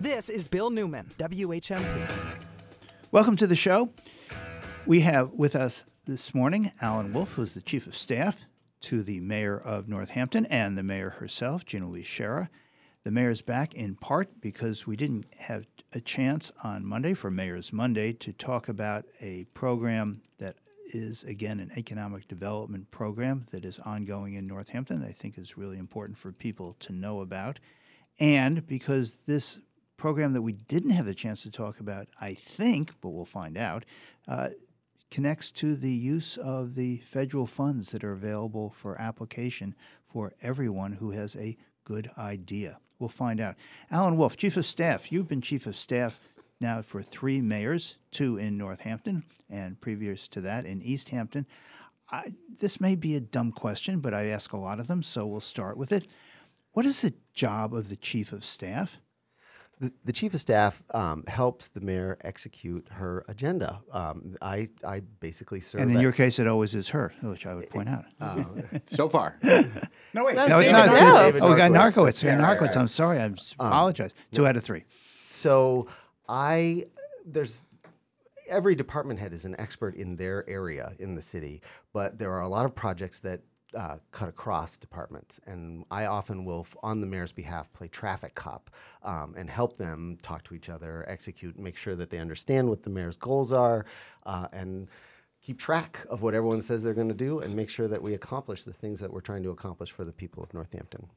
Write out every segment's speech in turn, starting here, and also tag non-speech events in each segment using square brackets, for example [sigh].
This is Bill Newman, WHMP. Welcome to the show. We have with us this morning Alan Wolf, who's the Chief of Staff to the Mayor of Northampton and the Mayor herself, Gina Lee Sciarra. The Mayor's back in part because we didn't have a chance on Monday for Mayor's Monday to talk about a program that is, again, an economic development program that is ongoing in Northampton. I think is really important for people to know about. And because this program that we didn't have the chance to talk about, I think, but we'll find out, uh, connects to the use of the federal funds that are available for application for everyone who has a good idea. We'll find out. Alan Wolf, Chief of Staff, you've been Chief of Staff now for three mayors, two in Northampton, and previous to that in Easthampton. I, this may be a dumb question, but I ask a lot of them, so we'll start with it. What is the job of the Chief of Staff? The, the chief of staff um, helps the mayor execute her agenda. Um, I, I basically serve. And in at- your case, it always is her, which I would point out. [laughs] uh, [laughs] So far. [laughs] no, wait. no, it's David not. Narkewicz. David oh, we got Narkewicz. Narkewicz. Yeah, Yeah, right, right. I'm sorry. I s- apologize. Two out of three. So I there's every department head is an expert in their area in the city, but there are a lot of projects that uh, cut across departments, and I often will, f- on the mayor's behalf, play traffic cop um, and help them talk to each other, execute, make sure that they understand what the mayor's goals are, uh, and keep track of what everyone says they're going to do, and make sure that we accomplish the things that we're trying to accomplish for the people of Northampton.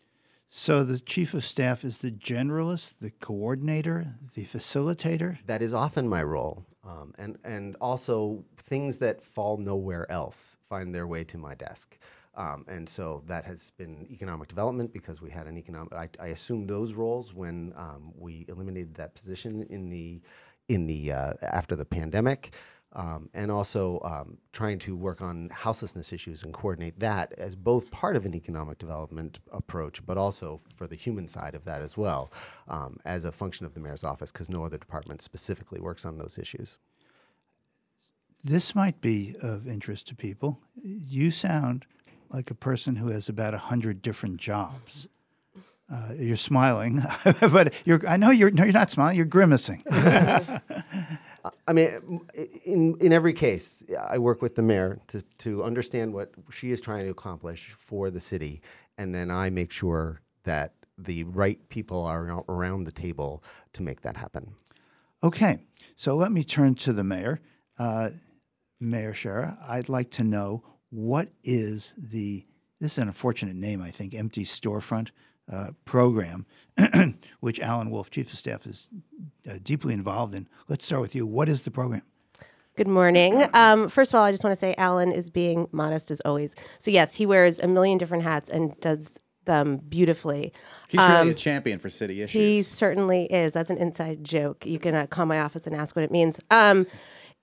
So the chief of staff is the generalist, the coordinator, the facilitator. that is often my role. Um, and, and also, things that fall nowhere else find their way to my desk. Um, and so that has been economic development because we had an economic. I, I assumed those roles when um, we eliminated that position in the in the uh, after the pandemic, um, and also um, trying to work on houselessness issues and coordinate that as both part of an economic development approach, but also for the human side of that as well, um, as a function of the mayor's office, because no other department specifically works on those issues. This might be of interest to people. You sound like a person who has about a hundred different jobs. Uh, you're smiling, [laughs] but you're, I know you're, no, you're not smiling. You're grimacing. [laughs] I mean, in in every case, I work with the mayor to to understand what she is trying to accomplish for the city, and then I make sure that the right people are around the table to make that happen. Okay, so let me turn to the mayor. Uh, mayor Sciarra, I'd like to know what is the, this is an unfortunate name, I think, Empty Storefront uh, program, [clears throat] which Alan Wolf, Chief of Staff, is uh, deeply involved in. Let's start with you. What is the program? Good morning. Um, first of all, I just want to say Alan is being modest as always. So yes, he wears a million different hats and does them beautifully. He's really a champion for city issues. He certainly is. That's an inside joke. You can uh, call my office and ask what it means. Um,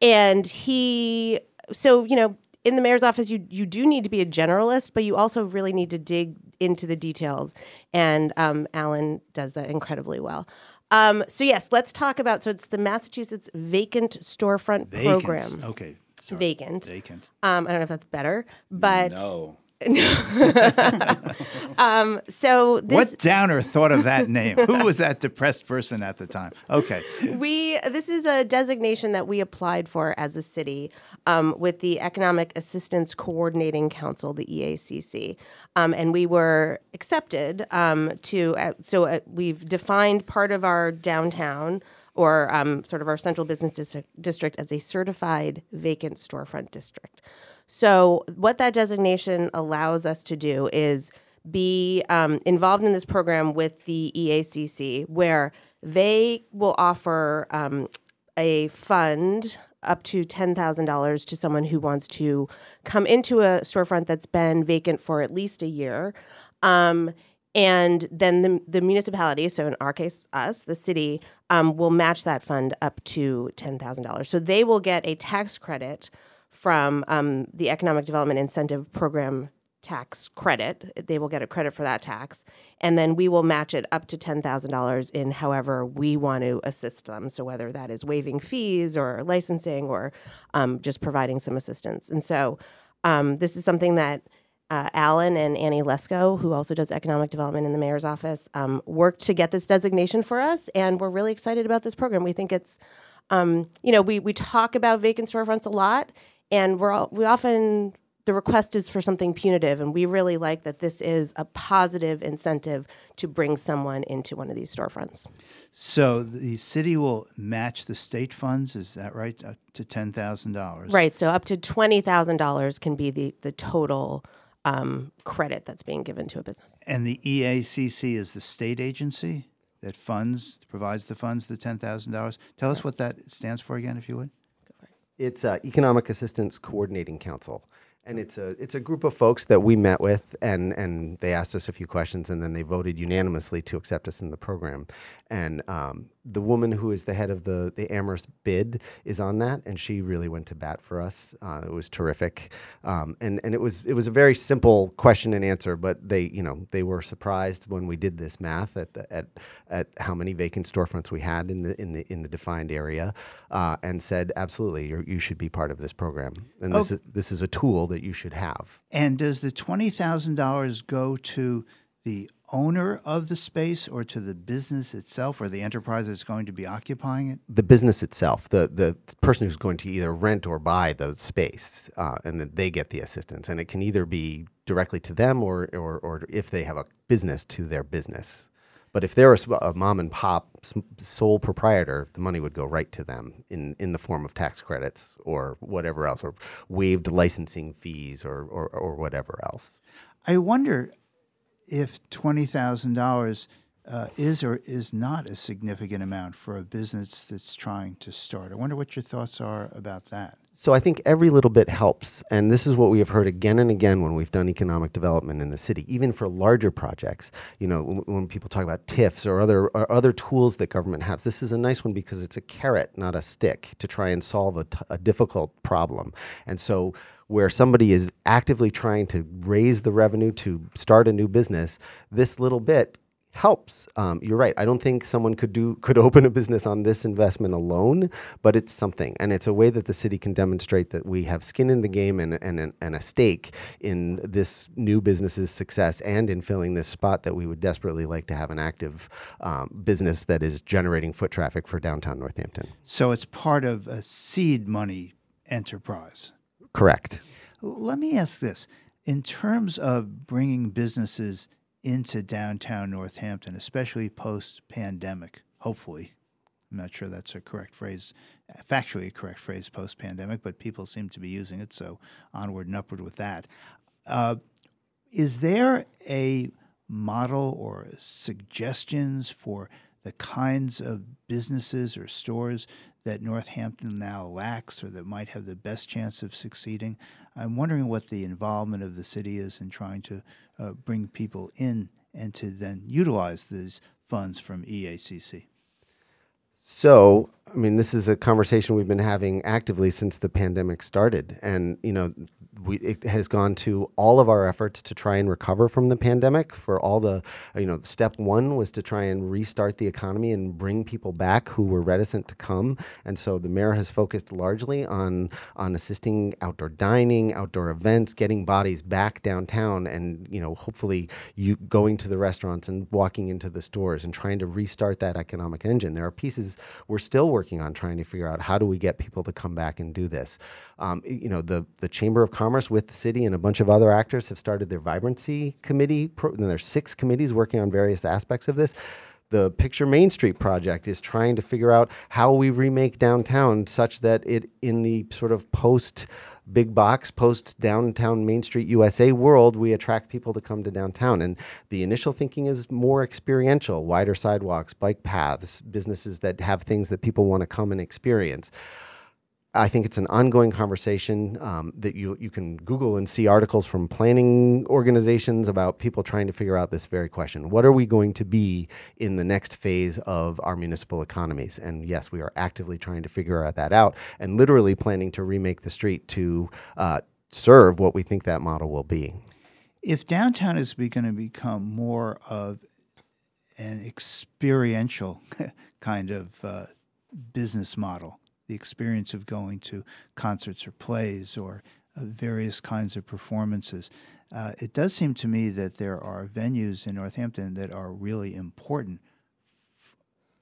and he, so you know, in the mayor's office, you you do need to be a generalist, but you also really need to dig into the details. And um, Alan does that incredibly well. Um, so yes, let's talk about. So it's the Massachusetts Vacant Storefront Vacant. Program. Okay. sorry. Vacant. Vacant. Um, I don't know if that's better, but no. [laughs] so this what downer thought of that name? Who was that depressed person at the time? Okay. we this is a designation that we applied for as a city um, with the Economic Assistance Coordinating Council, the EACC, um, and we were accepted um, to. Uh, so uh, we've defined part of our downtown or um, sort of our central business dis- district as a certified vacant storefront district. So what that designation allows us to do is be um, involved in this program with the EACC, where they will offer um, a fund up to $10,000 to someone who wants to come into a storefront that's been vacant for at least a year. Um, and then the, the municipality, so in our case, us, the city, um, will match that fund up to $10,000. So they will get a tax credit from um, the Economic Development Incentive Program tax credit. They will get a credit for that tax. And then we will match it up to $10,000 in however we want to assist them. So whether that is waiving fees or licensing or um, just providing some assistance. And so um, this is something that uh, Alan and Annie Lesko, who also does economic development in the mayor's office, um, worked to get this designation for us, and we're really excited about this program. We think it's, um, you know, we we talk about vacant storefronts a lot, and we're all, we often the request is for something punitive, and we really like that this is a positive incentive to bring someone into one of these storefronts. So the city will match the state funds, is that right? Up to ten thousand dollars. Right. So up to twenty thousand dollars can be the the total um, credit that's being given to a business. And the EACC is the state agency that funds provides the funds the ten thousand dollars. Tell us what that stands for again, if you would. It's uh, Economic Assistance Coordinating Council, and it's a it's a group of folks that we met with, and and they asked us a few questions, and then they voted unanimously to accept us in the program. And um, the woman who is the head of the the Amherst bid is on that, and she really went to bat for us. Uh, it was terrific, um, and and it was it was a very simple question and answer, but they you know they were surprised when we did this math at the, at at how many vacant storefronts we had in the in the in the defined area, uh, and said absolutely you you should be part of this program, and this is this is a tool that you should have. And does the twenty thousand dollars go to the owner of the space or to the business itself or the enterprise that's going to be occupying it? the business itself, the the person who's going to either rent or buy the space, uh, and then they get the assistance, and it can either be directly to them or or, or if they have a business to their business. But if they're a mom and pop sole proprietor, the money would go right to them in, in the form of tax credits or whatever else, or waived licensing fees or, or, or whatever else. I wonder if twenty thousand dollars uh, is or is not a significant amount for a business that's trying to start. I wonder what your thoughts are about that. So I think every little bit helps. And this is what we have heard again and again when we've done economic development in the city, even for larger projects. You know, when, when people talk about TIFs or other or other tools that government has, this is a nice one because it's a carrot, not a stick, to try and solve a, t- a difficult problem. And so where somebody is actively trying to raise the revenue to start a new business, this little bit helps. Um, you're right. I don't think someone could do could [laughs] open a business on this investment alone, but it's something, and it's a way that the city can demonstrate that we have skin in the game and and, and a stake in this new business's success and in filling this spot that we would desperately like to have an active um, business that is generating foot traffic for downtown Northampton. So it's part of a seed money enterprise. Correct. Let me ask this. In terms of bringing businesses into downtown Northampton, especially post pandemic, hopefully, I'm not sure that's a correct phrase, factually a correct phrase post pandemic, but people seem to be using it, so onward and upward with that. Uh, is there a model or suggestions for the kinds of businesses or stores that Northampton now lacks or that might have the best chance of succeeding? I'm wondering what the involvement of the city is in trying to uh, bring people in and to then utilize these funds from EACC. So, I mean, this is a conversation we've been having actively since the pandemic started, and you know, we it has gone to all of our efforts to try and recover from the pandemic. For all the, you know, step one was to try and restart the economy and bring people back who were reticent to come, and so the mayor has focused largely on on assisting outdoor dining, outdoor events, getting bodies back downtown, and you know, hopefully, you going to the restaurants and walking into the stores and trying to restart that economic engine. There are pieces we're still working on trying to figure out how do we get people to come back and do this. Um, you know, the the Chamber of Commerce with the city and a bunch of other actors have started their vibrancy committee. Pro- and there's six committees working on various aspects of this. The Picture Main Street project is trying to figure out how we remake downtown such that it, in the sort of post big box, post downtown Main Street USA world, we attract people to come to downtown. And the initial thinking is more experiential, wider sidewalks, bike paths, businesses that have things that people want to come and experience. I think it's an ongoing conversation um, that you you can Google and see articles from planning organizations about people trying to figure out this very question: What are we going to be in the next phase of our municipal economies? And yes, we are actively trying to figure that out, and literally planning to remake the street to uh, serve what we think that model will be. If downtown is going to become more of an experiential [laughs] kind of uh, business model, the experience of going to concerts or plays or uh, various kinds of performances, uh, it does seem to me that there are venues in Northampton that are really important.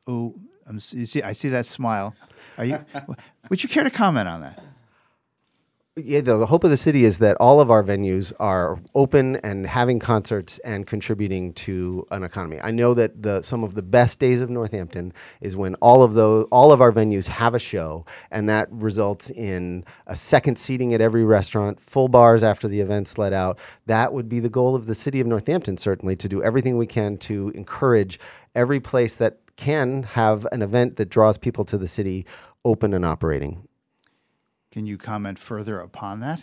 Oh, I'm, you see, I see that smile. Are you? [laughs] would you care to comment on that? Yeah, the, the, hope of the city is that all of our venues are open and having concerts and contributing to an economy. I know that the some of the best days of Northampton is when all of those all of our venues have a show, and that results in a second seating at every restaurant, full bars after the events let out. That would be the goal of the city of Northampton, certainly, to do everything we can to encourage every place that can have an event that draws people to the city open and operating. Can you comment further upon that?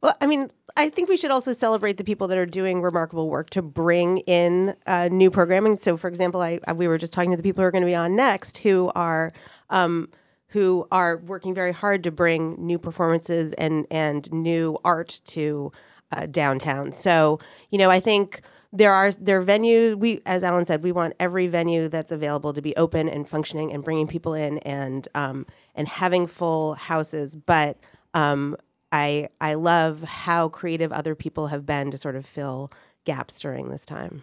Well, I mean, I think we should also celebrate the people that are doing remarkable work to bring in uh, new programming. So, for example, I, we were just talking to the people who are going to be on next, who are um, who are working very hard to bring new performances and and new art to uh, downtown. So, you know, I think there are there are venues we as alan said we want every venue that's available to be open and functioning and bringing people in and um, and having full houses but um, i i love how creative other people have been to sort of fill gaps during this time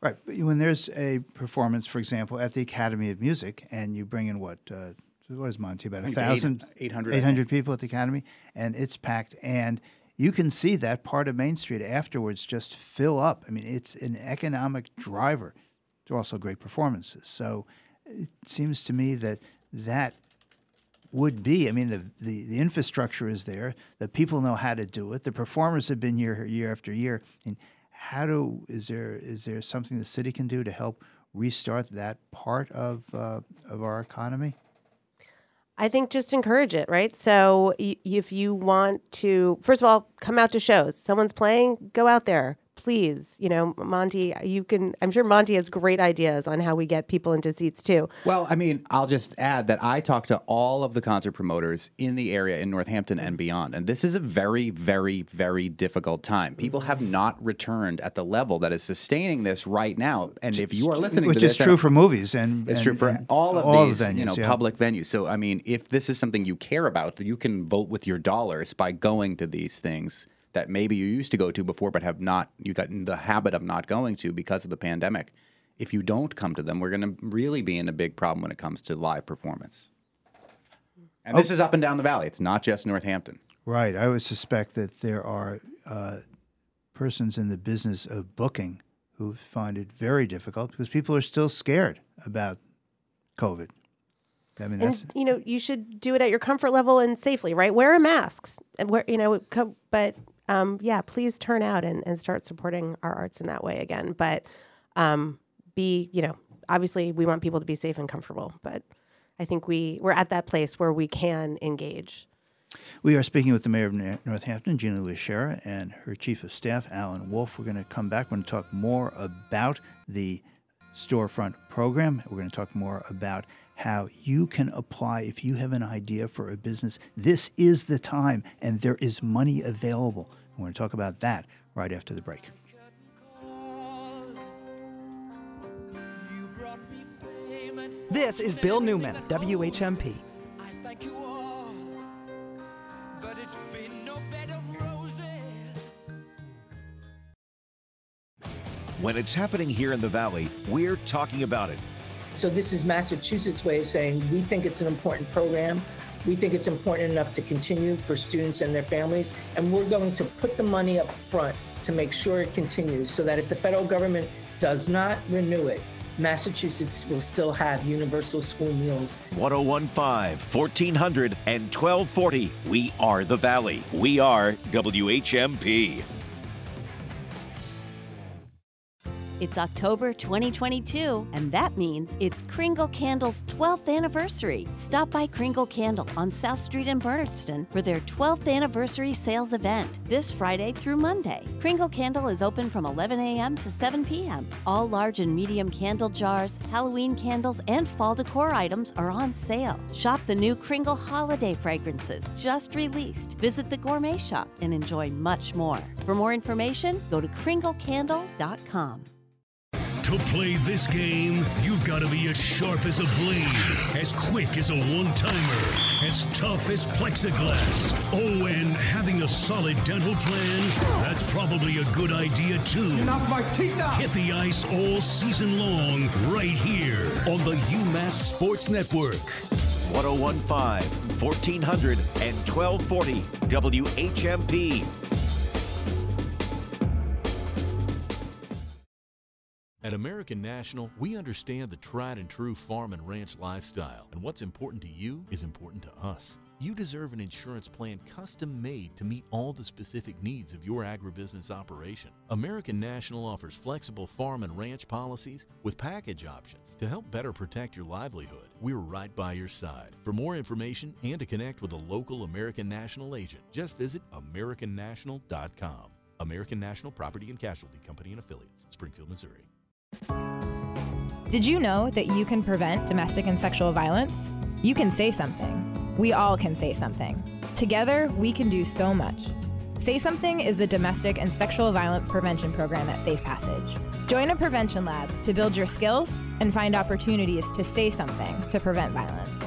right but when there's a performance for example at the academy of music and you bring in what uh, what is monty about a thousand 800 800 people at the academy and it's packed and you can see that part of Main Street afterwards just fill up. I mean, it's an economic driver. They're also great performances. So it seems to me that that would be. I mean, the, the, the infrastructure is there. The people know how to do it. The performers have been here year after year. And how do is there is there something the city can do to help restart that part of uh, of our economy? I think just encourage it, right? So y- if you want to, first of all, come out to shows. Someone's playing, go out there please, you know, Monty, you can, I'm sure Monty has great ideas on how we get people into seats too. Well, I mean, I'll just add that I talked to all of the concert promoters in the area in Northampton and beyond. And this is a very, very, very difficult time. People have not returned at the level that is sustaining this right now. And if you are listening Which to this, which is true for movies and it's and, true for and all of all these, the venues, you know, yeah. public venues. So, I mean, if this is something you care about, you can vote with your dollars by going to these things that maybe you used to go to before but have not you got in the habit of not going to because of the pandemic if you don't come to them we're going to really be in a big problem when it comes to live performance and this is up and down the valley it's not just northampton Right. I would suspect that there are uh, persons in the business of booking who find it very difficult because people are still scared about COVID. I mean, And you know, you should do it at your comfort level and safely, right? Wear a mask and wear, you know, co- but um, yeah, please turn out and, and start supporting our arts in that way again. But um, be, you know, obviously we want people to be safe and comfortable, but I think we we're at that place where we can engage. We are speaking with the mayor of Northampton, Gina Sciarra, and her chief of staff, Alan Wolf. We're going to come back. We're going to talk more about the storefront program. We're going to talk more about how you can apply if you have an idea for a business. This is the time, and there is money available. We're going to talk about that right after the break. This is Bill Newman, WHMP. I thank you all, but it's been no bed of roses. When it's happening here in the Valley, we're talking about it. So this is Massachusetts' way of saying we think it's an important program. We think it's important enough to continue for students and their families, and we're going to put the money up front to make sure it continues so that if the federal government does not renew it, Massachusetts will still have universal school meals 1015, 1400, and 1240. We are the Valley. We are WHMP. It's October 2022, and that means it's Kringle Candle's 12th anniversary. Stop by Kringle Candle on South Street in Bernardston for their 12th anniversary sales event this Friday through Monday. Kringle Candle is open from 11 a.m. to 7 p.m. All large and medium candle jars, Halloween candles, and fall decor items are on sale. Shop the new Kringle holiday fragrances just released. Visit the gourmet shop and enjoy much more. For more information, go to kringlecandle.com. To play this game, you've got to be as sharp as a blade, as quick as a one timer, as tough as plexiglass. Oh, and having a solid dental plan, that's probably a good idea too. You knocked my teeth out. Hit the ice all season long, right here on the UMass Sports Network. 1015, 1400, and 1240 WHMP. At American National, we understand the tried and true farm and ranch lifestyle, and what's important to you is important to us. You deserve an insurance plan custom made to meet all the specific needs of your agribusiness operation. American National offers flexible farm and ranch policies with package options to help better protect your livelihood. We're right by your side. For more information and to connect with a local American National agent, just visit AmericanNational.com. American National Property and Casualty Company and Affiliates, Springfield, Missouri. Did you know that you can prevent domestic and sexual violence? You can say something. We all can say something. Together, we can do so much. Say Something is the domestic and sexual violence prevention program at Safe Passage. Join a prevention lab to build your skills and find opportunities to say something to prevent violence.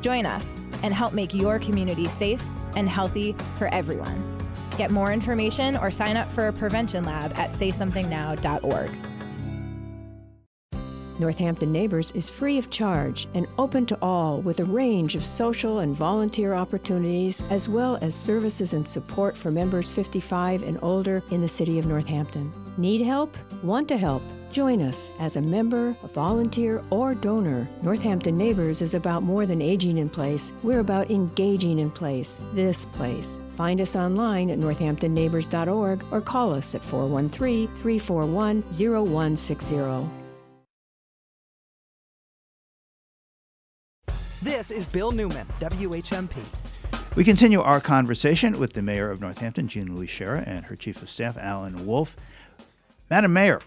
Join us and help make your community safe and healthy for everyone. Get more information or sign up for a prevention lab at saysomethingnow.org. Northampton Neighbors is free of charge and open to all with a range of social and volunteer opportunities, as well as services and support for members 55 and older in the city of Northampton. Need help? Want to help? Join us as a member, a volunteer, or donor. Northampton Neighbors is about more than aging in place, we're about engaging in place, this place. Find us online at northamptonneighbors.org or call us at 413 341 0160. This is Bill Newman, WHMP. We continue our conversation with the mayor of Northampton, Jean Louise Sciarra, and her chief of staff, Alan Wolf. Madam Mayor,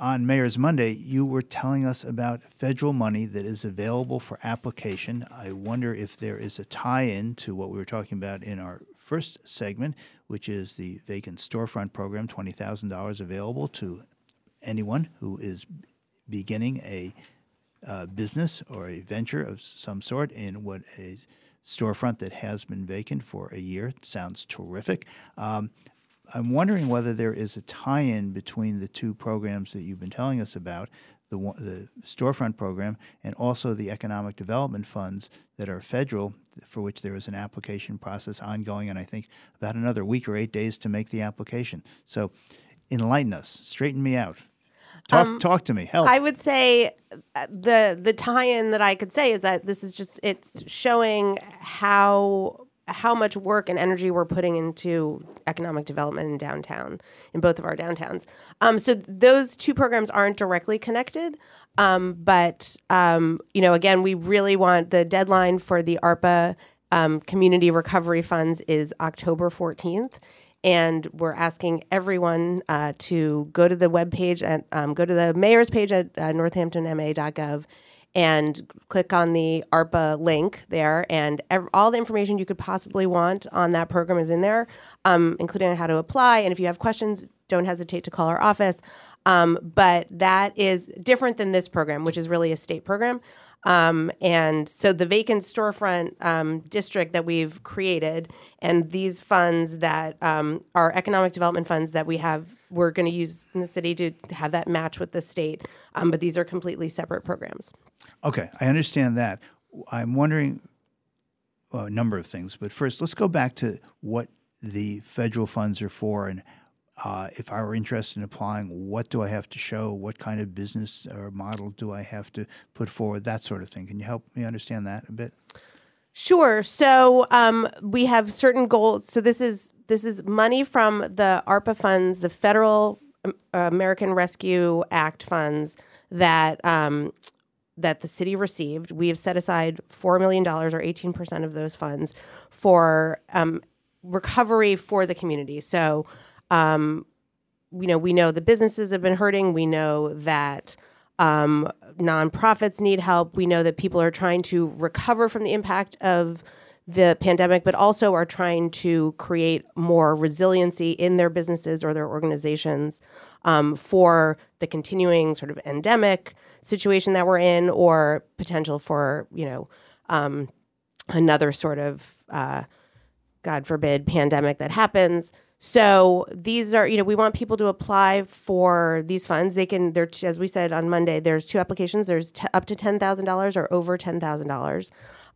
on Mayor's Monday, you were telling us about federal money that is available for application. I wonder if there is a tie in to what we were talking about in our first segment, which is the vacant storefront program $20,000 available to anyone who is beginning a uh, business or a venture of some sort in what a storefront that has been vacant for a year. sounds terrific. Um, I'm wondering whether there is a tie-in between the two programs that you've been telling us about, the the storefront program and also the economic development funds that are federal, for which there is an application process ongoing, and I think about another week or eight days to make the application. So, enlighten us, straighten me out. Talk, Um, talk to me. Help. I would say uh, the the tie-in that I could say is that this is just it's showing how how much work and energy we're putting into economic development in downtown in both of our downtowns. Um, so those two programs aren't directly connected, um, but um, you know, again, we really want the deadline for the ARPA um, community recovery funds is October fourteenth and we're asking everyone uh, to go to the webpage at um, go to the mayor's page at uh, northamptonma.gov and click on the ARPA link there, and ev- all the information you could possibly want on that program is in there, um, including how to apply. And if you have questions, don't hesitate to call our office. Um, but that is different than this program, which is really a state program. Um, and so the vacant storefront um, district that we've created, and these funds that um, are economic development funds that we have, we're going to use in the city to have that match with the state. Um, but these are completely separate programs. Okay, I understand that. I'm wondering well, a number of things, but first, let's go back to what the federal funds are for and uh, if I were interested in applying, what do I have to show? What kind of business or model do I have to put forward? That sort of thing. Can you help me understand that a bit? Sure. So um, we have certain goals. So this is this is money from the ARPA funds, the Federal um, American Rescue Act funds that um, that the city received. We have set aside four million dollars, or eighteen percent of those funds, for um, recovery for the community. So um, you know, we know the businesses have been hurting. We know that um, nonprofits need help. We know that people are trying to recover from the impact of the pandemic, but also are trying to create more resiliency in their businesses or their organizations um, for the continuing sort of endemic situation that we're in, or potential for you know um, another sort of uh, God forbid pandemic that happens. So these are, you know, we want people to apply for these funds. They can, they're, as we said on Monday, there's two applications. There's t- up to ten thousand dollars or over ten thousand dollars,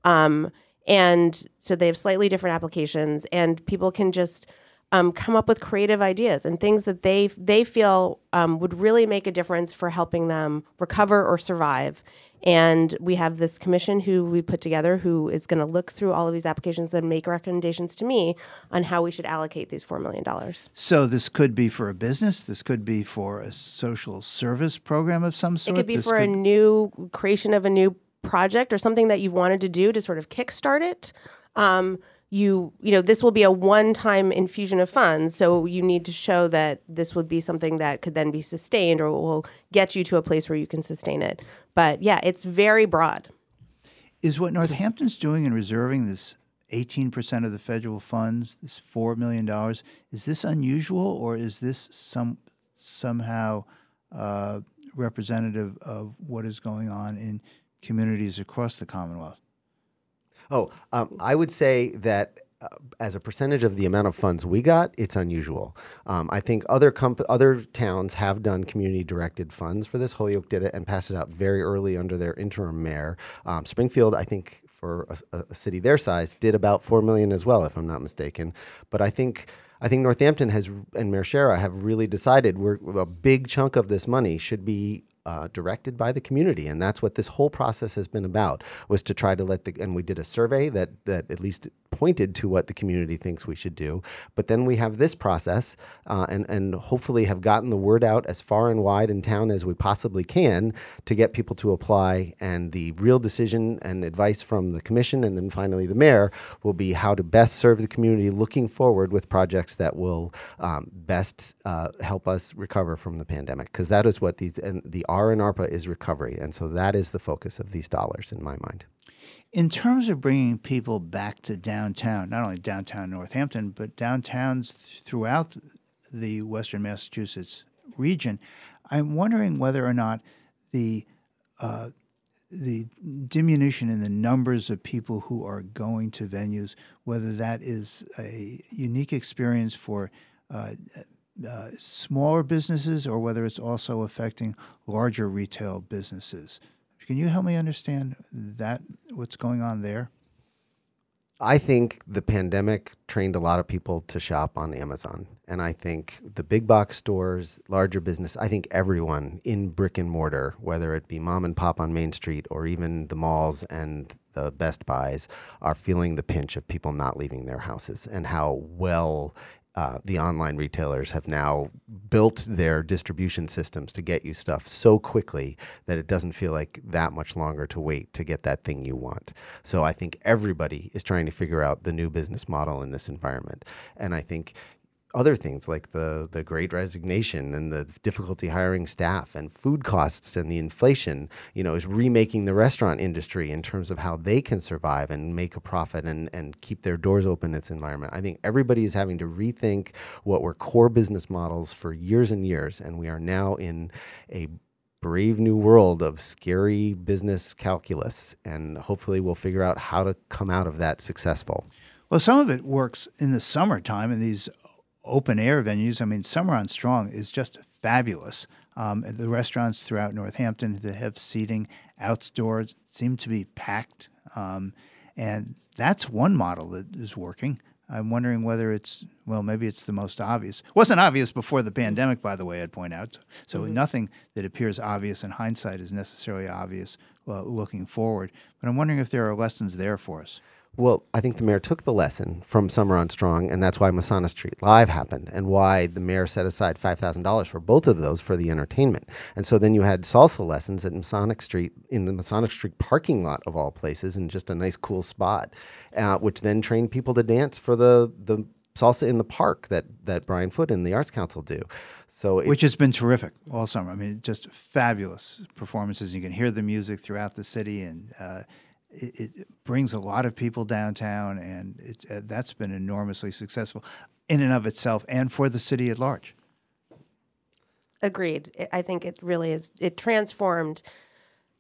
um, and so they have slightly different applications. And people can just um, come up with creative ideas and things that they they feel um, would really make a difference for helping them recover or survive. And we have this commission who we put together who is going to look through all of these applications and make recommendations to me on how we should allocate these $4 million. So this could be for a business. This could be for a social service program of some sort. It could be this for a new creation of a new project or something that you've wanted to do to sort of kickstart it. Um, you you know this will be a one-time infusion of funds so you need to show that this would be something that could then be sustained or will get you to a place where you can sustain it but yeah it's very broad Is what Northampton's doing in reserving this 18% of the federal funds, this $4 million, is this unusual or is this some somehow uh, representative of what is going on in communities across the Commonwealth? Oh, um, I would say that uh, as a percentage of the amount of funds we got, it's unusual. Um, I think other comp- other towns have done community directed funds for this. Holyoke did it and passed it out very early under their interim mayor. Um, Springfield, I think, for a, a city their size, did about four million as well, if I'm not mistaken. But I think. I think Northampton has and Mayor have really decided we're a big chunk of this money should be uh, directed by the community, and that's what this whole process has been about. Was to try to let the and we did a survey that that at least pointed to what the community thinks we should do. But then we have this process, uh, and and hopefully have gotten the word out as far and wide in town as we possibly can to get people to apply. And the real decision and advice from the commission, and then finally the mayor, will be how to best serve the community, looking forward with projects that will um, best uh, help us recover from the pandemic. Because that is what these and the R in ARPA is recovery, and so that is the focus of these dollars in my mind. In terms of bringing people back to downtown, not only downtown Northampton, but downtowns throughout the Western Massachusetts region, I'm wondering whether or not the uh, the diminution in the numbers of people who are going to venues, whether that is a unique experience for uh, uh, smaller businesses or whether it's also affecting larger retail businesses. Can you help me understand that what's going on there? I think the pandemic trained a lot of people to shop on Amazon. And I think the big box stores, larger business, I think everyone in brick and mortar, whether it be mom and pop on Main Street or even the malls and the Best Buys, are feeling the pinch of people not leaving their houses and how well uh, the online retailers have now built their distribution systems to get you stuff so quickly that it doesn't feel like that much longer to wait to get that thing you want. So I think everybody is trying to figure out the new business model in this environment. And I think other things like the the great resignation and the difficulty hiring staff and food costs and the inflation you know is remaking the restaurant industry in terms of how they can survive and make a profit and and keep their doors open in its environment. I think everybody is having to rethink what were core business models for years and years and we are now in a brave new world of scary business calculus and hopefully we'll figure out how to come out of that successful. Well, some of it works in the summertime in these open air venues. I mean, Summer on Strong is just fabulous. Um, the restaurants throughout Northampton that have seating outdoors seem to be packed. Um, and that's one model that is working. I'm wondering whether it's, well, maybe it's the most obvious. wasn't obvious before the pandemic, by the way, I'd point out. So Mhm. nothing that appears obvious in hindsight is necessarily obvious uh, looking forward. But I'm wondering if there are lessons there for us. Well, I think the mayor took the lesson from Summer on Strong, and that's why Masonic Street Live happened, and why the mayor set aside five thousand dollars for both of those for the entertainment. And so then you had salsa lessons at Masonic Street in the Masonic Street parking lot of all places, in just a nice, cool spot, uh, which then trained people to dance for the the salsa in the park that that Brian Foote and the Arts Council do. So it, which has been terrific all summer. I mean, just fabulous performances. You can hear the music throughout the city, and uh, it, it brings a lot of people downtown, and it's, uh, that's been enormously successful in and of itself, and for the city at large. Agreed. I- think it really is. It transformed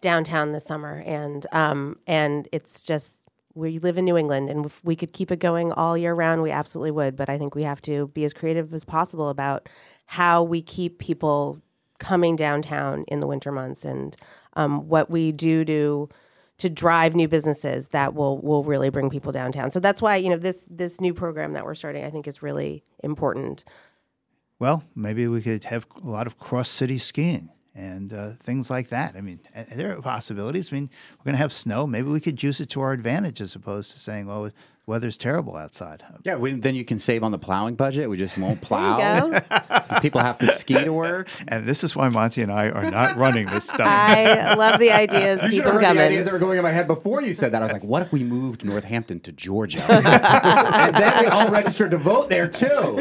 downtown this summer, and um, and it's just we live in New England, and if we could keep it going all year round, we absolutely would. But I think we have to be as creative as possible about how we keep people coming downtown in the winter months, and um, what we do to to drive new businesses that will will really bring people downtown. So that's why you know this this new program that we're starting, I think, is really important. Well, maybe we could have a lot of cross city skiing and uh, things like that. I mean, there are possibilities. I mean, we're going to have snow. Maybe we could use it to our advantage as opposed to saying, "Well, the weather's terrible outside." Yeah, we, then you can save on the plowing budget. We just won't plow. [laughs] People have to ski to work. And this is why Monty and I are not [laughs] running this stuff. I love the ideas. You Keep should them have heard the ideas that were going in my head before you said that. I was like, what if we moved Northampton to Georgia? [laughs] and then we all registered to vote there too.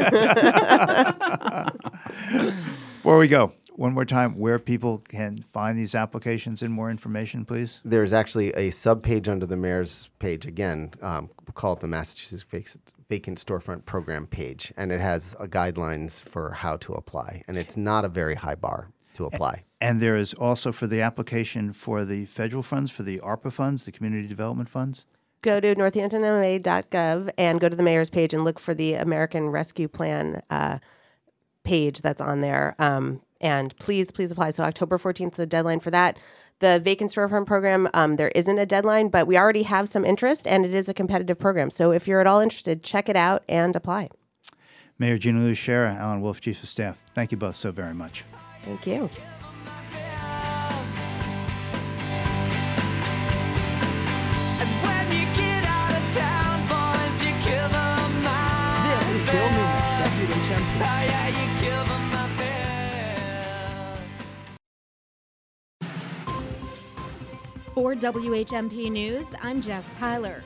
Before we go, one more time, where people can find these applications and more information, please. There's actually a subpage under the mayor's page again, um, call it the Massachusetts Vacant Storefront Program page, and it has uh, guidelines for how to apply, and it's not a very high bar to apply. And there is also for the application for the federal funds, for the ARPA funds, the community development funds. go to northamptonma.gov and go to the mayor's page and look for the American Rescue Plan uh, page that's on there. Um, and please, please apply. So October 14th is the deadline for that. The vacant storefront program, um, there isn't a deadline, but we already have some interest and it is a competitive program. So if you're at all interested, check it out and apply. Mayor Gina Lou Sciarra, Alan Wolf, Chief of Staff, thank you both so very much. Thank you For WHMP News, I'm Jess Tyler.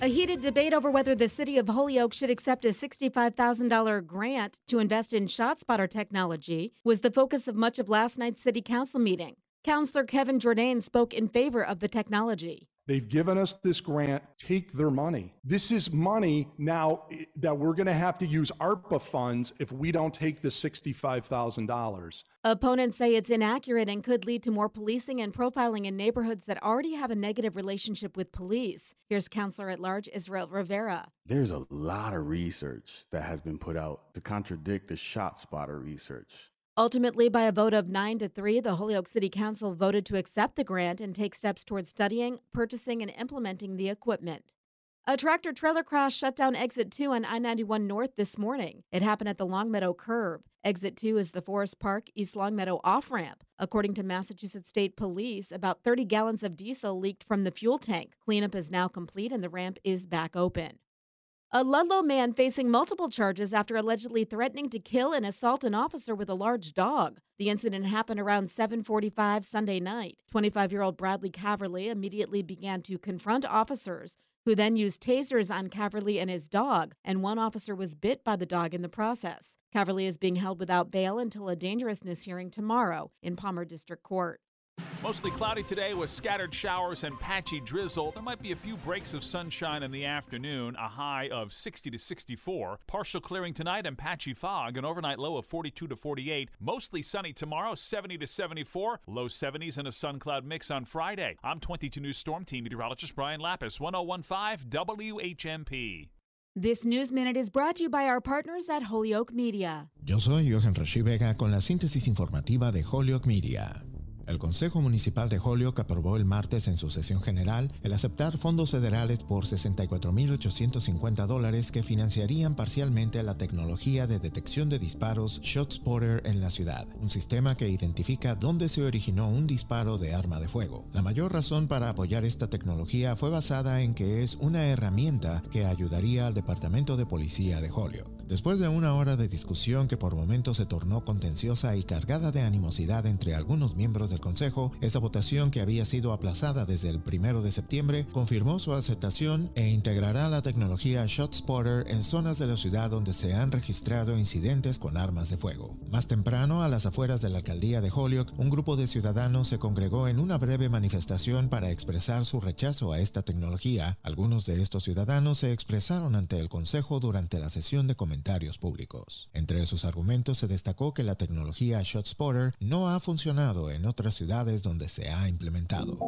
A heated debate over whether the city of Holyoke should accept a $65,000 grant to invest in ShotSpotter technology was the focus of much of last night's city council meeting. Councillor Kevin Jourdain spoke in favor of the technology. They've given us this grant, take their money. This is money now that we're going to have to use ARPA funds if we don't take the $65,000. Opponents say it's inaccurate and could lead to more policing and profiling in neighborhoods that already have a negative relationship with police. Here's Councillor at Large Israel Rivera. There's a lot of research that has been put out to contradict the ShotSpotter research. Ultimately, by a vote of 9 to 3, the Holyoke City Council voted to accept the grant and take steps towards studying, purchasing, and implementing the equipment. A tractor trailer crash shut down exit 2 on I 91 North this morning. It happened at the Longmeadow curb. Exit 2 is the Forest Park East Longmeadow off ramp. According to Massachusetts State Police, about 30 gallons of diesel leaked from the fuel tank. Cleanup is now complete and the ramp is back open. A Ludlow man facing multiple charges after allegedly threatening to kill and assault an officer with a large dog. The incident happened around 7:45 Sunday night. 25-year-old Bradley Caverly immediately began to confront officers who then used tasers on Caverly and his dog, and one officer was bit by the dog in the process. Caverly is being held without bail until a dangerousness hearing tomorrow in Palmer District Court. Mostly cloudy today with scattered showers and patchy drizzle. There might be a few breaks of sunshine in the afternoon, a high of 60 to 64. Partial clearing tonight and patchy fog, an overnight low of 42 to 48. Mostly sunny tomorrow, 70 to 74. Low 70s and a sun cloud mix on Friday. I'm 22 News Storm Team meteorologist Brian Lapis, 1015 WHMP. This News Minute is brought to you by our partners at Holyoke Media. Yo soy Johan Rashi Vega con la síntesis informativa de Holyoke Media. El Consejo Municipal de Holyoke aprobó el martes en su sesión general el aceptar fondos federales por 64.850 dólares que financiarían parcialmente la tecnología de detección de disparos ShotSpotter en la ciudad, un sistema que identifica dónde se originó un disparo de arma de fuego. La mayor razón para apoyar esta tecnología fue basada en que es una herramienta que ayudaría al Departamento de Policía de Holyoke. Después de una hora de discusión que por momentos se tornó contenciosa y cargada de animosidad entre algunos miembros del Consejo, esa votación que había sido aplazada desde el primero de septiembre confirmó su aceptación e integrará la tecnología ShotSpotter en zonas de la ciudad donde se han registrado incidentes con armas de fuego. Más temprano, a las afueras de la alcaldía de Holyoke, un grupo de ciudadanos se congregó en una breve manifestación para expresar su rechazo a esta tecnología. Algunos de estos ciudadanos se expresaron ante el Consejo durante la sesión de públicos. Entre sus argumentos se destacó que la tecnología ShotSpotter no ha funcionado en otras ciudades donde se ha implementado.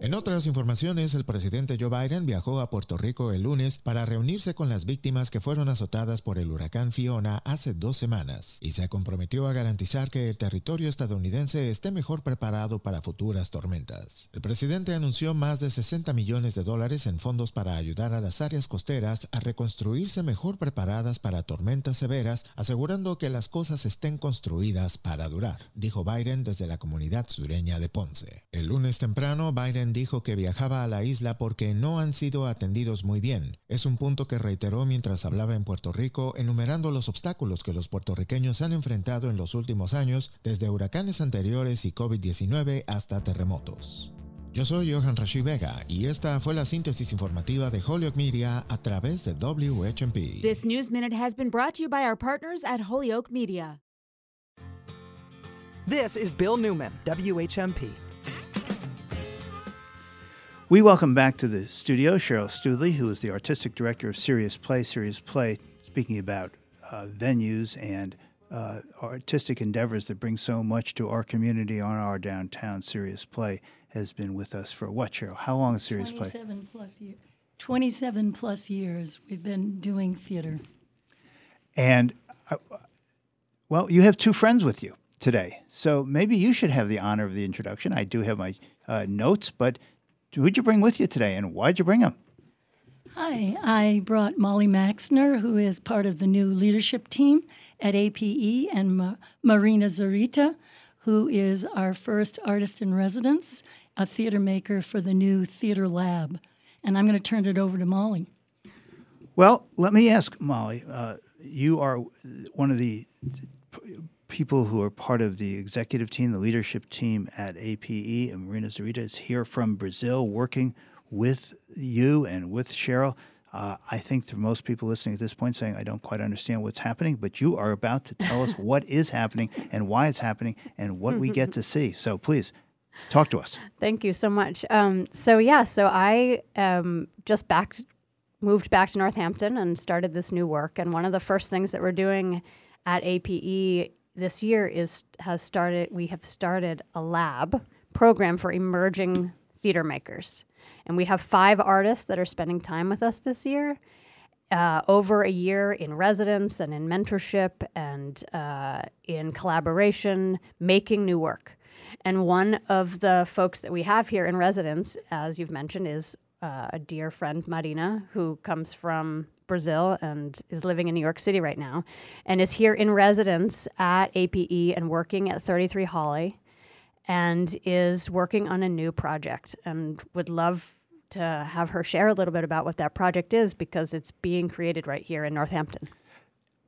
En otras informaciones, el presidente Joe Biden viajó a Puerto Rico el lunes para reunirse con las víctimas que fueron azotadas por el huracán Fiona hace dos semanas y se comprometió a garantizar que el territorio estadounidense esté mejor preparado para futuras tormentas. El presidente anunció más de 60 millones de dólares en fondos para ayudar a las áreas costeras a reconstruirse mejor preparadas para tormentas severas, asegurando que las cosas estén construidas para durar, dijo Biden desde la comunidad sureña de Ponce. El lunes temprano, Biden dijo que viajaba a la isla porque no han sido atendidos muy bien. Es un punto que reiteró mientras hablaba en Puerto Rico, enumerando los obstáculos que los puertorriqueños han enfrentado en los últimos años, desde huracanes anteriores y COVID-19 hasta terremotos. Yo soy Johan Rashi Vega y esta fue la síntesis informativa de Holyoke Media a través de WHMP. This News Minute has been brought to you by our partners at Holyoke Media. This is Bill Newman, WHMP. We welcome back to the studio Cheryl Studley, who is the artistic director of Serious Play. Serious Play, speaking about uh, venues and uh, artistic endeavors that bring so much to our community on our downtown. Serious Play has been with us for what, Cheryl? How long is Serious Play? 27 plus years. 27 plus years we've been doing theater. And, uh, well, you have two friends with you today. So maybe you should have the honor of the introduction. I do have my uh, notes, but who'd you bring with you today and why'd you bring them? Hi, I brought Molly Maxner, who is part of the new leadership team at APE, and Ma- Marina Zarita, who is our first artist in residence, a theater maker for the new theater lab. And I'm going to turn it over to Molly. Well, let me ask Molly. Uh, you are one of the people who are part of the executive team, the leadership team at APE, and Marina Zarita is here from Brazil working with you and with Cheryl. Uh, I think to most people listening at this point saying, I don't quite understand what's happening, but you are about to tell us what is happening and why it's happening and what we get to see. So please talk to us. Thank you so much. Um, so yeah, so I um, just back moved back to Northampton and started this new work. And one of the first things that we're doing at APE this year is has started. We have started a lab program for emerging theater makers, and we have five artists that are spending time with us this year. Uh, over a year in residence and in mentorship and uh, in collaboration, making new work. And one of the folks that we have here in residence, as you've mentioned, is uh, a dear friend, Marina, who comes from Brazil and is living in New York City right now, and is here in residence at APE and working at 33 Hawley, and is working on a new project, and would love to have her share a little bit about what that project is because it's being created right here in Northampton.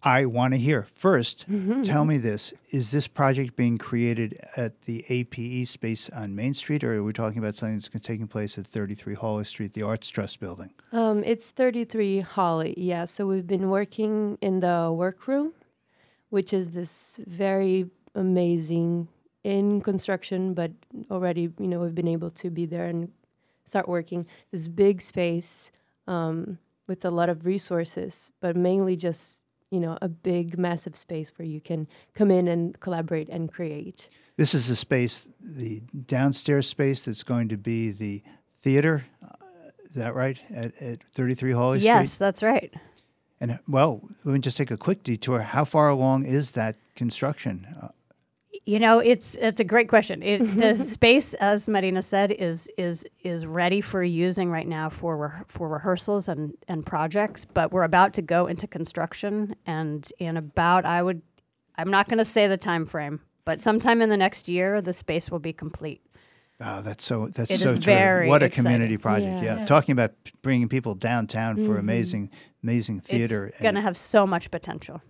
I want to hear. First, tell me this. Is this project being created at the APE space on Main Street, or are we talking about something that's going to taking place at 33 Hawley Street, the Arts Trust building? Um, it's 33 Hawley, yeah. So we've been working in the workroom, which is this very amazing in construction, but already, you know, we've been able to be there and start working. This big space um, with a lot of resources, but mainly just you know a big massive space where you can come in and collaborate and create This is the space, the downstairs space that's going to be the theater. Uh, is that right? At, at 33 Hawley Street? Yes, that's right. And well, let me just take a quick detour. How far along is that construction? Uh, You know, it's it's a great question. It, the [laughs] space, as Marina said, is is is ready for using right now for re- for rehearsals and and projects. But we're about to go into construction, and in about I would, I'm not going to say the time frame, but sometime in the next year, the space will be complete. Oh, that's so that's It is so terrific. very What a exciting. community project! Yeah. Yeah. talking about bringing people downtown for Mhm. amazing, amazing theater It's going to have so much potential.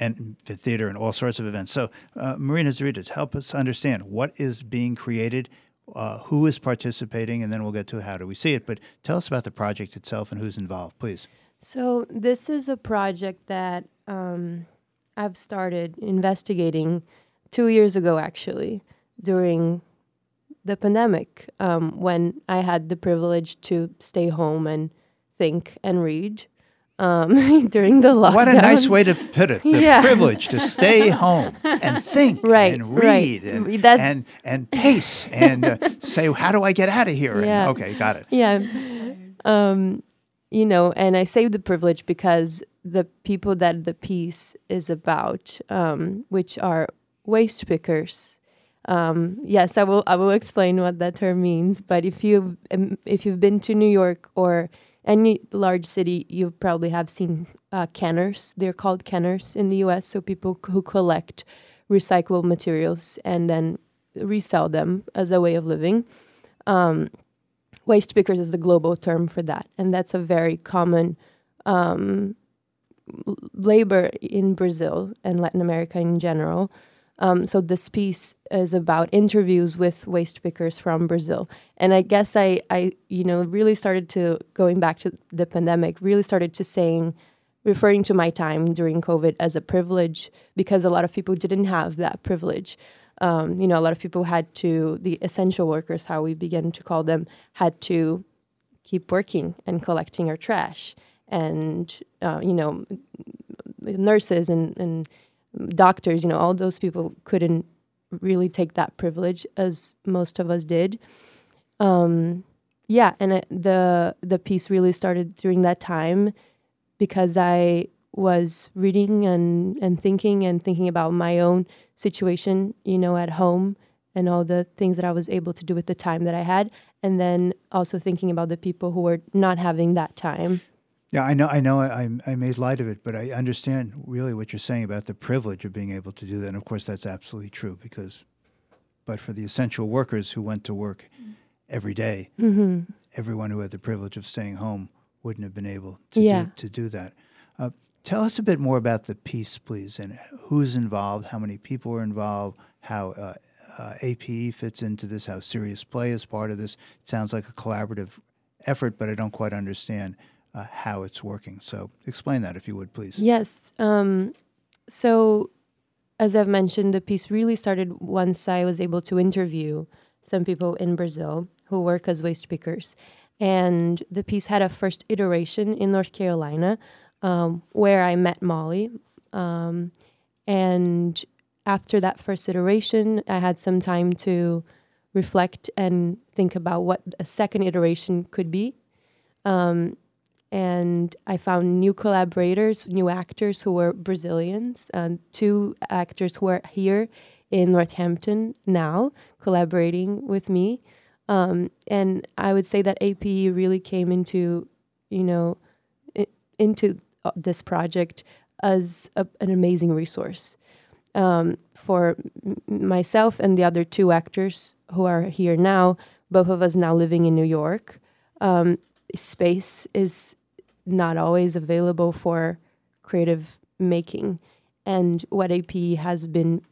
and the theater and all sorts of events. So, uh, Marina Zarita, help us understand what is being created, uh, who is participating, and then we'll get to how do we see it. But tell us about the project itself and who's involved, please. So this is a project that um, I've started investigating two years ago, actually, during the pandemic, um, when I had the privilege to stay home and think and read um, [laughs] during the lockdown. What a nice way to put it. The [laughs] Yeah. privilege to stay home and think [laughs] Right, and right. read and, That- and, and pace and uh, say, how do I get out of here? And- Yeah. okay, got it. Yeah. Um, you know, and I say the privilege because the people that the piece is about, um, which are waste pickers. Um, yes, I will. I will explain what that term means. But if you um, if you've been to New York or any large city, you probably have seen uh, canners. They're called canners in the U.S. So people who collect recyclable materials and then resell them as a way of living. Um, waste pickers is the global term for that, and that's a very common um, labor in Brazil and Latin America in general. Um, so this piece is about interviews with waste pickers from Brazil, and I guess I, I, you know, really started to going back to the pandemic. Really started to saying, referring to my time during COVID as a privilege because a lot of people didn't have that privilege. Um, you know, a lot of people had to the essential workers, how we began to call them, had to keep working and collecting our trash, and uh, you know, nurses and and doctors, you know, all those people couldn't really take that privilege as most of us did. Um, yeah, and it, the the piece really started during that time because I was reading and and thinking and thinking about my own situation, you know, at home and all the things that I was able to do with the time that I had, and then also thinking about the people who were not having that time. Yeah, I know. I know. I, I- made light of it, but I understand really what you're saying about the privilege of being able to do that. And of course, that's absolutely true because, but for the essential workers who went to work every day, Mhm. everyone who had the privilege of staying home wouldn't have been able to Yeah. do, to do that. Uh, tell us a bit more about the piece, please, and who's involved, how many people are involved, how uh, uh, APE fits into this, how Serious Play is part of this. It sounds like a collaborative effort, but I don't quite understand uh, how it's working. So explain that if you would, please. Yes. Um, so, as I've mentioned, the piece really started once I was able to interview some people in Brazil who work as waste pickers. And the piece had a first iteration in North Carolina um, where I met Molly. Um, and after that first iteration, I had some time to reflect and think about what a second iteration could be. Um, and I found new collaborators, new actors who were Brazilians, and two actors who are here in Northampton now collaborating with me. Um, and I would say that APE really came into, you know, i- into uh, this project as a, an amazing resource um, for m- myself and the other two actors who are here now. Both of us now living in New York. Um, space is not always available for creative making, and what AP has been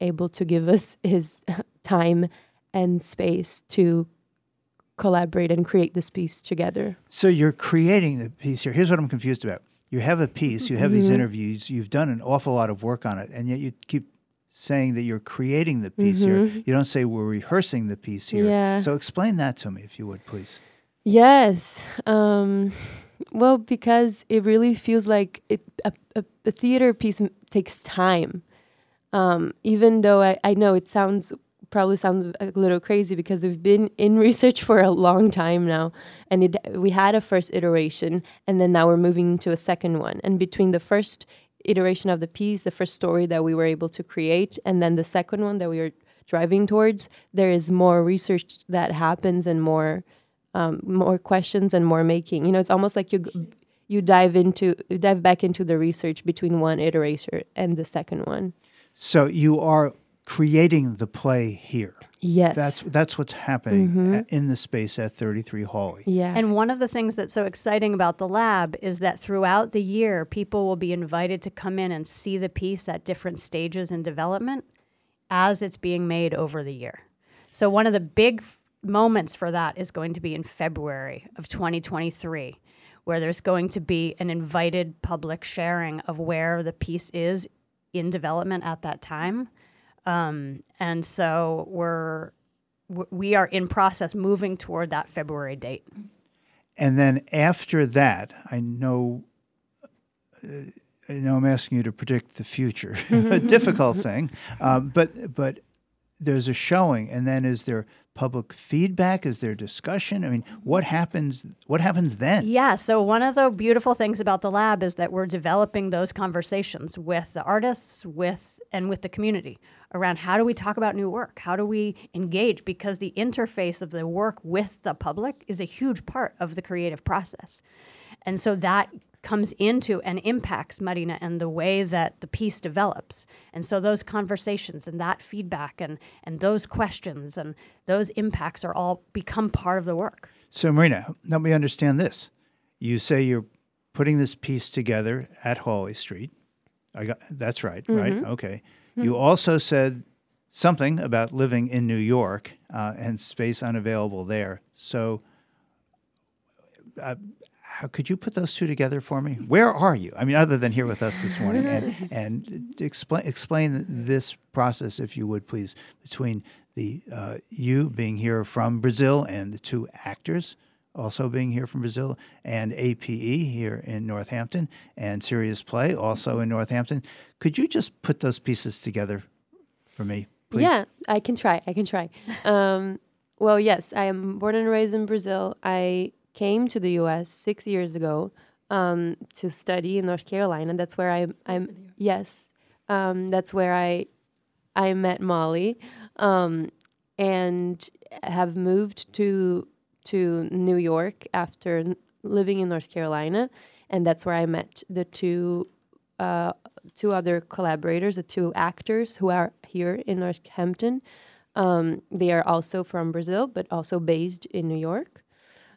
able to give us [laughs] is time and space to collaborate and create this piece together. So you're creating the piece here. Here's what I'm confused about. You have a piece, you have these Mhm. interviews, you've done an awful lot of work on it, and yet you keep saying that you're creating the piece here. Mhm. You don't say we're rehearsing the piece here. Yeah. So explain that to me, if you would, please. Yes. Um, well, because it really feels like it, a, a, a theater piece takes time. Um, even though I, I know it sounds probably sounds a little crazy because we've been in [laughs] research for a long time now, and it we had a first iteration, and then now we're moving into a second one. And between the first iteration of the piece, the first story that we were able to create, and then the second one that we are driving towards, there is more research that happens and more um, more questions and more making. You know, it's almost like you you dive into you dive back into the research between one iteration and the second one. So you are creating the play here. Yes. That's that's what's happening Mhm. at- in the space at 33 Hawley. Yeah. And one of the things that's so exciting about the lab is that throughout the year, people will be invited to come in and see the piece at different stages in development as it's being made over the year. So, one of the big f- moments for that is going to be in February of 2023, where there's going to be an invited public sharing of where the piece is in development at that time. Um, and so we're we are in process moving toward that February date. And then after that, I know uh, I know I'm asking you to predict the future, [laughs] a difficult [laughs] thing. Um, but but there's a showing, and then is there public feedback? Is there discussion? I mean, what happens? What happens then? Yeah. So one of the beautiful things about the lab is that we're developing those conversations with the artists, with and with the community around how do we talk about new work? How do we engage? Because the interface of the work with the public is a huge part of the creative process. And so that comes into and impacts Marina and the way that the piece develops. And so those conversations and that feedback and, and those questions and those impacts are all become part of the work. So, Marina, help me understand this. You say you're putting this piece together at Hawley Street. I got that's right, right? Mhm. Okay. You also said something about living in New York uh, and space unavailable there. So, uh, how could you put those two together for me? Where are you? I mean, other than here with us this morning, and [laughs] and explain explain this process, if you would, please, between the uh, you being here from Brazil and the two actors also being here from Brazil, and APE here in Northampton, and Serious Play also in Northampton. Could you just put those pieces together for me, please? Yeah, I can try. I can try. Um, well, yes, I am born and raised in Brazil. I came to the U.S. six years ago um, to study in North Carolina. That's where I, I'm. Yes, um, that's where I I met Molly, um, and have moved to to New York after n- living in North Carolina, and that's where I met the two uh, two other collaborators, the two actors who are here in Northampton. Um, they are also from Brazil, but also based in New York.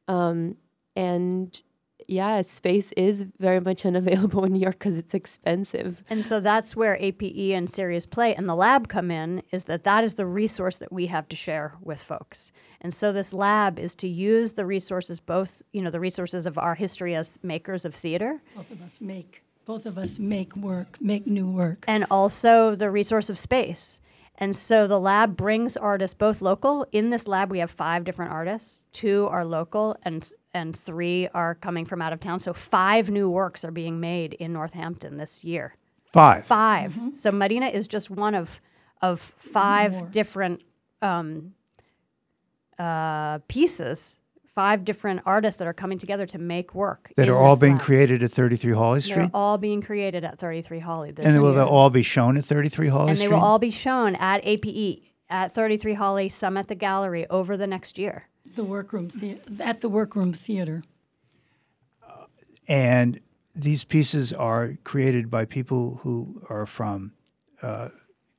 Um, and yeah, space is very much unavailable in New York because it's expensive. And so that's where APE and Serious Play and the lab come in is that that is the resource that we have to share with folks. And so this lab is to use the resources both, you know, the resources of our history as makers of theater Both of us make both of us make work, make new work. and also the resource of space. And so the lab brings artists both local. In this lab, we have five different artists. Two are local, and and three are coming from out of town. So five new works are being made in Northampton this year. Five. 5 So Marina is just one of of five More. different um, uh, pieces, five different artists that are coming together to make work. That are all being lab. created at 33 Hawley They're Street? all being created at 33 Hawley this And will they all be shown at 33 Hawley and Street? And they will all be shown at APE at 33 Hawley, some at the gallery over the next year. The workroom thea- at the workroom theater. And these pieces are created by people who are from uh,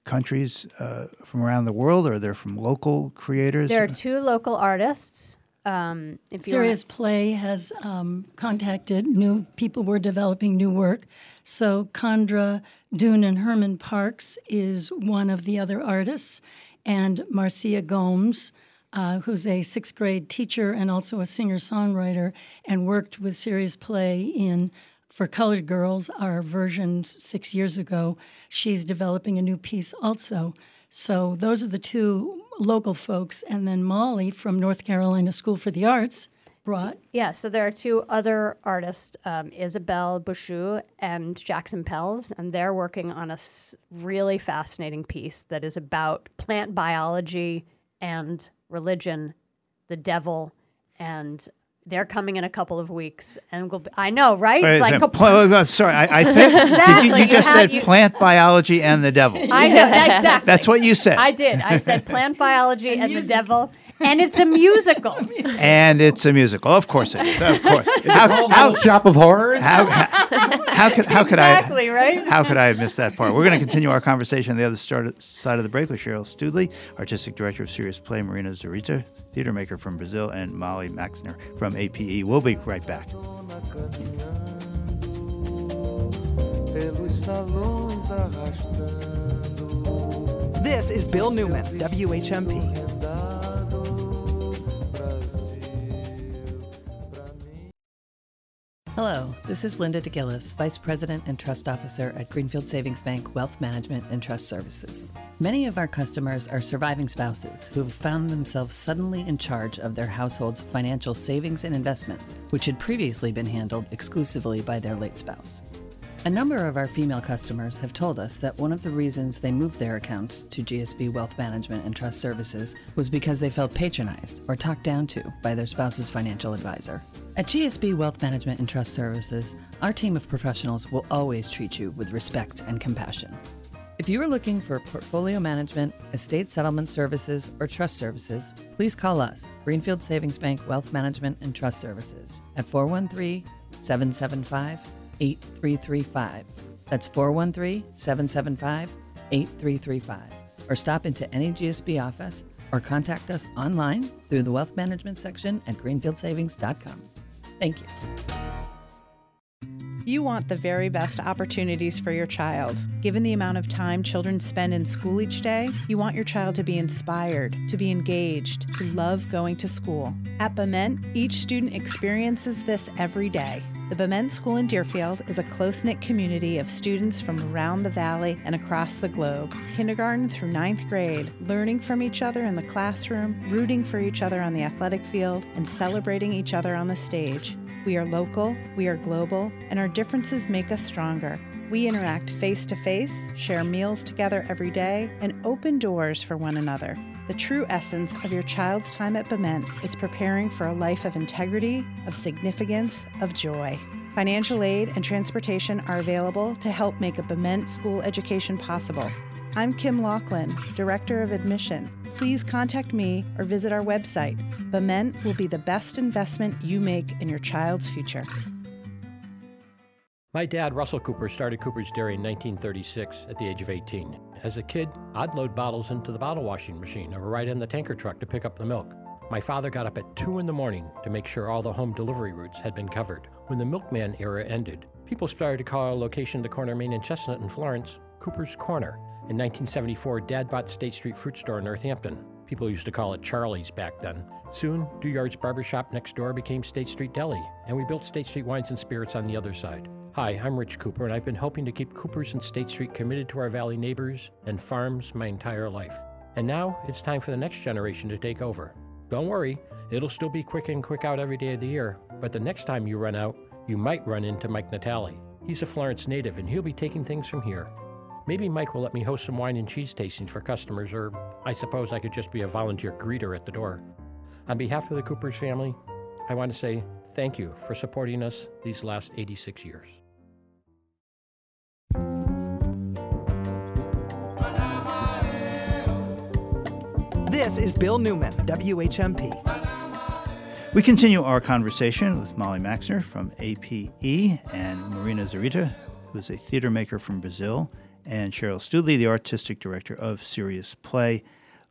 countries uh, from around the world, or they're from local creators. There are two local artists. Um, Serious Play has um, contacted new people. We're developing new work. So Condra Dune and Herman Parks is one of the other artists, and Marcia Gomes, uh, who's a sixth grade teacher and also a singer songwriter, and worked with Serious Play in for Colored Girls, our version six years ago. She's developing a new piece also. So those are the two local folks, and then Molly from North Carolina School for the Arts brought Yeah, so there are two other artists, um, Isabel Bouchou and Jackson Pels, and they're working on a really fascinating piece that is about plant biology and religion, the devil, and they're coming in a couple of weeks, and we'll be, I know, right? Wait It's a like second. a- Pl- uh, sorry, I, I think did you, Exactly, you just had- said you- plant biology and the devil. I know exactly. That's what you said. I did. I said plant biology and the devil, and it's a musical. [laughs] and it's a musical. Of course it is. Of course. Is it called Little Shop of Horrors? How, how, how could how could Exactly, I right? How could I have missed that part? We're going to continue our conversation on the other start, side of the break with Cheryl Studley, artistic director of Serious Play, Marina Zarita, theater maker from Brazil, and Molly Maxner from APE. We'll be right back. pelos salões arrastando. This is Bill Newman, WHMP. Hello, this is Linda DeGillis, Vice President and Trust Officer at Greenfield Savings Bank Wealth Management and Trust Services. Many of our customers are surviving spouses who have found themselves suddenly in charge of their household's financial savings and investments, which had previously been handled exclusively by their late spouse. A number of our female customers have told us that one of the reasons they moved their accounts to GSB Wealth Management and Trust Services was because they felt patronized or talked down to by their spouse's financial advisor. At GSB Wealth Management and Trust Services, our team of professionals will always treat you with respect and compassion. If you are looking for portfolio management, estate settlement services, or trust services, please call us, Greenfield Savings Bank Wealth Management and Trust Services, at 413 775 8335. That's 413 775 8335. Or stop into any GSB office or contact us online through the wealth management section at greenfieldsavings.com. Thank you. You want the very best opportunities for your child. Given the amount of time children spend in school each day, you want your child to be inspired, to be engaged, to love going to school. At Bement, each student experiences this every day. The Bement School in Deerfield is a close knit community of students from around the valley and across the globe. Kindergarten through ninth grade, learning from each other in the classroom, rooting for each other on the athletic field, and celebrating each other on the stage. We are local, we are global, and our differences make us stronger. We interact face to face, share meals together every day, and open doors for one another. The true essence of your child's time at Bement is preparing for a life of integrity, of significance, of joy. Financial aid and transportation are available to help make a Bement school education possible. I'm Kim Laughlin, Director of Admission. Please contact me or visit our website. Bement will be the best investment you make in your child's future. My dad, Russell Cooper, started Cooper's Dairy in 1936 at the age of 18. As a kid, I'd load bottles into the bottle washing machine or ride in the tanker truck to pick up the milk. My father got up at 2 in the morning to make sure all the home delivery routes had been covered. When the milkman era ended, people started to call our location the corner Main and Chestnut in Florence Cooper's Corner. In 1974, Dad bought State Street Fruit Store in Northampton. People used to call it Charlie's back then. Soon, Duyard's barbershop next door became State Street Deli, and we built State Street Wines and Spirits on the other side. Hi, I'm Rich Cooper, and I've been helping to keep Coopers and State Street committed to our Valley neighbors and farms my entire life. And now it's time for the next generation to take over. Don't worry, it'll still be quick in, quick out every day of the year, but the next time you run out, you might run into Mike Natali. He's a Florence native, and he'll be taking things from here. Maybe Mike will let me host some wine and cheese tastings for customers, or I suppose I could just be a volunteer greeter at the door. On behalf of the Coopers family, I want to say thank you for supporting us these last 86 years. This is Bill Newman, WHMP. We continue our conversation with Molly Maxner from APE and Marina Zarita, who is a theater maker from Brazil, and Cheryl Studley, the artistic director of Serious Play.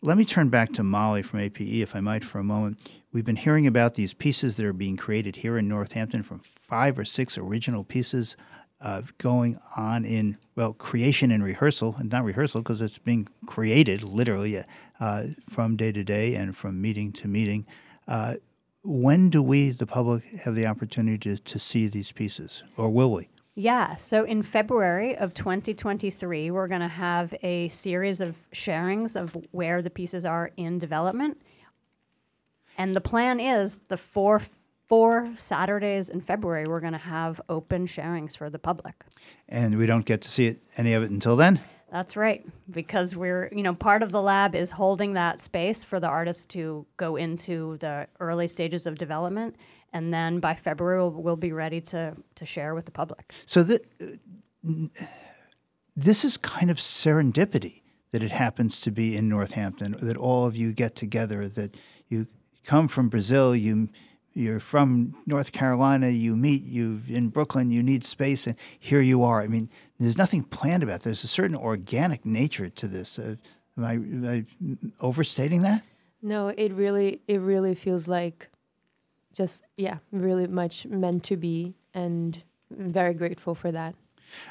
Let me turn back to Molly from APE, if I might, for a moment. We've been hearing about these pieces that are being created here in Northampton from five or six original pieces uh, going on in, well, creation and rehearsal, and not rehearsal because it's being created literally uh, from day to day and from meeting to meeting. Uh, when do we, the public, have the opportunity to, to see these pieces, or will we? Yeah, so in February of 2023, we're going to have a series of sharings of where the pieces are in development. And the plan is the four four Saturdays in February, we're going to have open sharings for the public. And we don't get to see it, any of it until then? That's right, because we're, you know, part of the lab is holding that space for the artists to go into the early stages of development, and then by February we'll, we'll be ready to to share with the public. So that this is kind of serendipity that it happens to be in Northampton, that all of you get together, that you come from Brazil, you you're from North Carolina, you meet, you in Brooklyn, you need space, and here you are. I mean, there's nothing planned about. This. There's a certain organic nature to this. Uh, am, I, am I overstating that? No, it really it really feels like just yeah, really much meant to be and very grateful for that.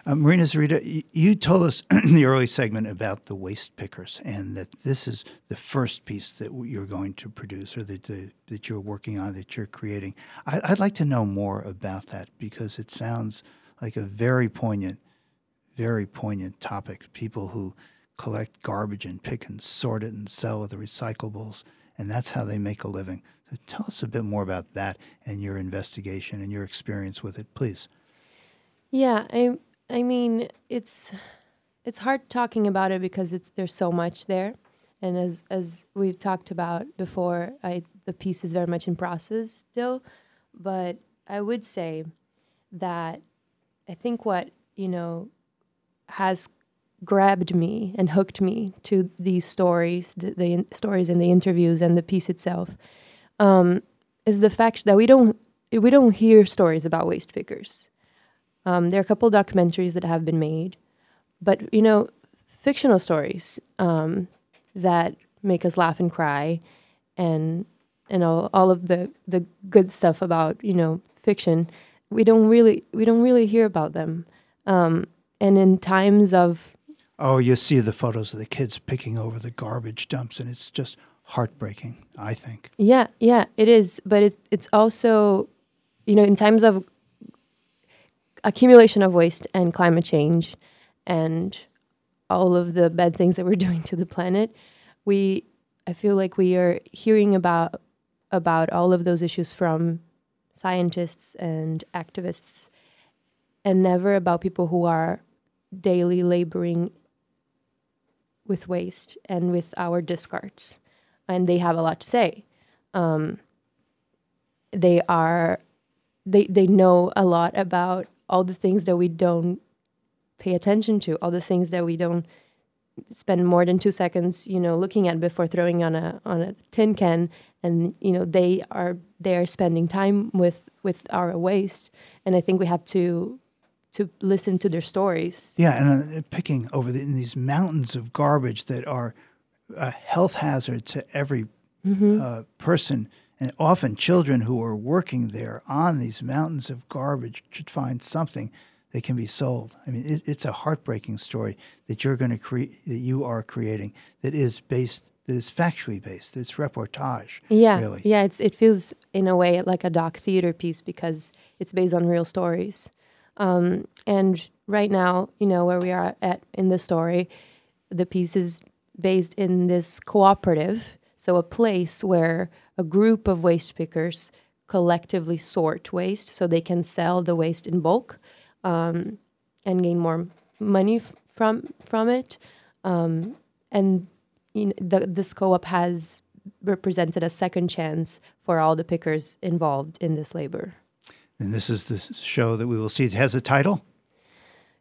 Uh, Marina Zarita, you told us [clears throat] in the early segment about the waste pickers, and that this is the first piece that you're going to produce, or that that you're working on, that you're creating. I, I'd like to know more about that because it sounds like a very poignant, very poignant topic. People who collect garbage and pick and sort it and sell the recyclables, and that's how they make a living. Tell us a bit more about that and your investigation and your experience with it, please. Yeah, I I mean it's it's hard talking about it because it's there's so much there, and as as we've talked about before, I the piece is very much in process still, but I would say that I think what you know has grabbed me and hooked me to these stories, the, the in- stories and the interviews and the piece itself, um, is the fact that we don't we don't hear stories about waste pickers. Um, there are a couple documentaries that have been made, but you know, fictional stories um, that make us laugh and cry, and and all, all of the the good stuff about you know fiction. We don't really we don't really hear about them. Um, and in times of Oh, you see the photos of the kids picking over the garbage dumps, and it's just heartbreaking, I think. Yeah, yeah, it is. But it's it's also, you know, in times of accumulation of waste and climate change, and all of the bad things that we're [laughs] doing to the planet, we I feel like we are hearing about about all of those issues from scientists and activists, and never about people who are daily laboring with waste and with our discards and they have a lot to say. Um, they are, they they know a lot about all the things that we don't pay attention to, all the things that we don't spend more than two seconds, you know, looking at before throwing on a on a tin can. And you know, they are they are spending time with with our waste, and I think we have to to listen to their stories. Yeah, and uh, picking over the, in these mountains of garbage that are a health hazard to every Mhm. uh, person, and often children who are working there on these mountains of garbage should find something that can be sold. I mean, it, it's a heartbreaking story that you're going to create, that you are creating, that is based, that is factually based. It's reportage. Yeah, really. yeah. It's it feels in a way like a doc theater piece because it's based on real stories. Um, and right now, you know where we are at in the story, the piece is based in this cooperative, so a place where a group of waste pickers collectively sort waste, so they can sell the waste in bulk um, and gain more money f- from from it. Um, and you know, the this co-op has represented a second chance for all the pickers involved in this labor. And this is the show that we will see. It has a title.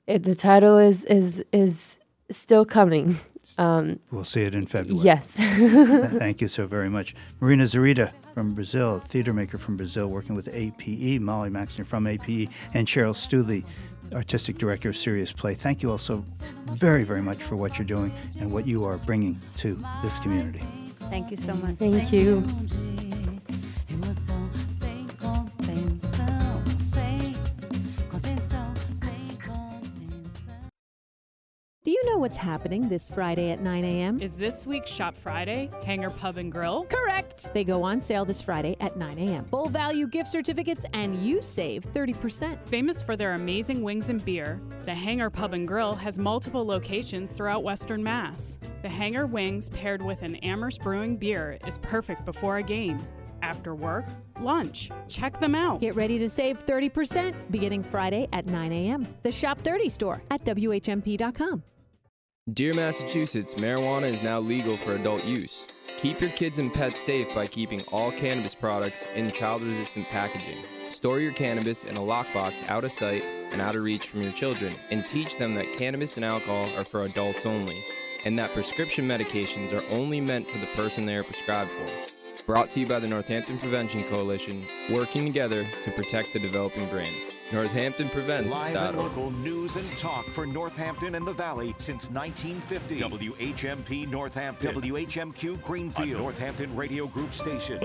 It, the title is is is still coming. Um, We'll see it in February. Yes. [laughs] Thank you so very much. Marina Zarita from Brazil, theater maker from Brazil, working with APE, Molly Maxner from APE, and Cheryl Studley, artistic director of Serious Play. Thank you all so very, very much for what you're doing and what you are bringing to this community. Thank you so much. Thank you. You what's happening this Friday at 9 a.m.? Is this week's Shop Friday Hangar Pub and Grill? Correct. They go on sale this Friday at 9 a.m. Full value gift certificates, and you save 30%. Famous for their amazing wings and beer, the Hangar Pub and Grill has multiple locations throughout Western Mass. The Hangar Wings paired with an Amherst Brewing beer is perfect before a game, after work, lunch. Check them out. Get ready to save 30% beginning Friday at 9 a.m. The Shop 30 store at WHMP.com. Dear Massachusetts, marijuana is now legal for adult use. Keep your kids and pets safe by keeping all cannabis products in child resistant packaging. Store your cannabis in a lockbox out of sight and out of reach from your children, and teach them that cannabis and alcohol are for adults only, and that prescription medications are only meant for the person they are prescribed for. Brought to you by the Northampton Prevention Coalition, working together to protect the developing brain. Live and local news and talk for Northampton and the Valley since 1950. WHMP Northampton. WHMQ Greenfield. A Northampton Radio Group station.